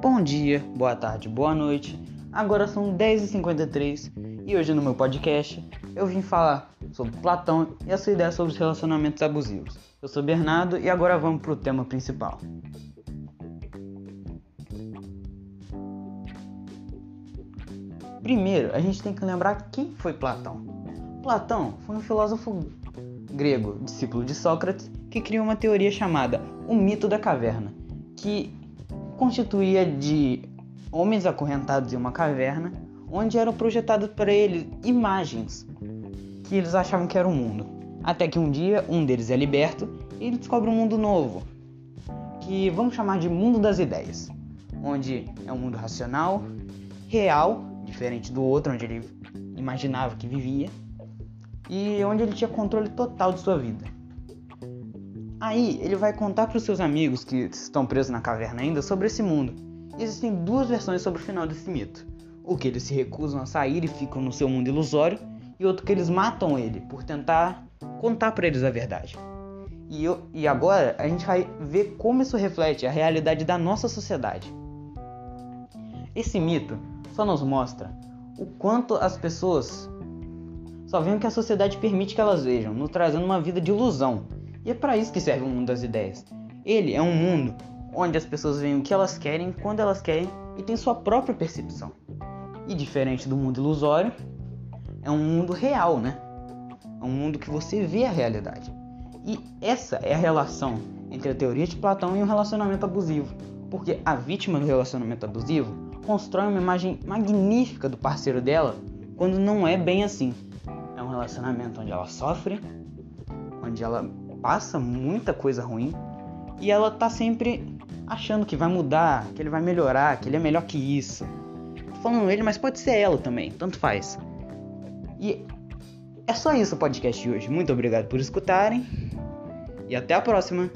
Bom dia, boa tarde, boa noite. Agora são 10h53 e hoje no meu podcast eu vim falar sobre Platão e a sua ideia sobre os relacionamentos abusivos. Eu sou Bernardo e agora vamos para o tema principal. Primeiro, a gente tem que lembrar quem foi Platão. Platão foi um filósofo grego, discípulo de Sócrates, que criou uma teoria chamada o mito da caverna, que constituía de homens acorrentados em uma caverna, onde eram projetadas para eles imagens que eles achavam que era o mundo. Até que um dia um deles é liberto e ele descobre um mundo novo, que vamos chamar de mundo das ideias, onde é um mundo racional, real, diferente do outro onde ele imaginava que vivia, e onde ele tinha controle total de sua vida. Aí ele vai contar para os seus amigos que estão presos na caverna ainda sobre esse mundo. Existem duas versões sobre o final desse mito: o que eles se recusam a sair e ficam no seu mundo ilusório, e outro que eles matam ele por tentar contar para eles a verdade. E, eu, e agora a gente vai ver como isso reflete a realidade da nossa sociedade. Esse mito só nos mostra o quanto as pessoas só veem o que a sociedade permite que elas vejam, nos trazendo uma vida de ilusão e é para isso que serve o mundo das ideias. Ele é um mundo onde as pessoas veem o que elas querem, quando elas querem e têm sua própria percepção. E diferente do mundo ilusório, é um mundo real, né? É um mundo que você vê a realidade. E essa é a relação entre a teoria de Platão e um relacionamento abusivo. Porque a vítima do relacionamento abusivo constrói uma imagem magnífica do parceiro dela quando não é bem assim. Relacionamento onde ela sofre, onde ela passa muita coisa ruim e ela tá sempre achando que vai mudar, que ele vai melhorar, que ele é melhor que isso. Tô falando ele, mas pode ser ela também, tanto faz. E é só isso o podcast de hoje. Muito obrigado por escutarem e até a próxima.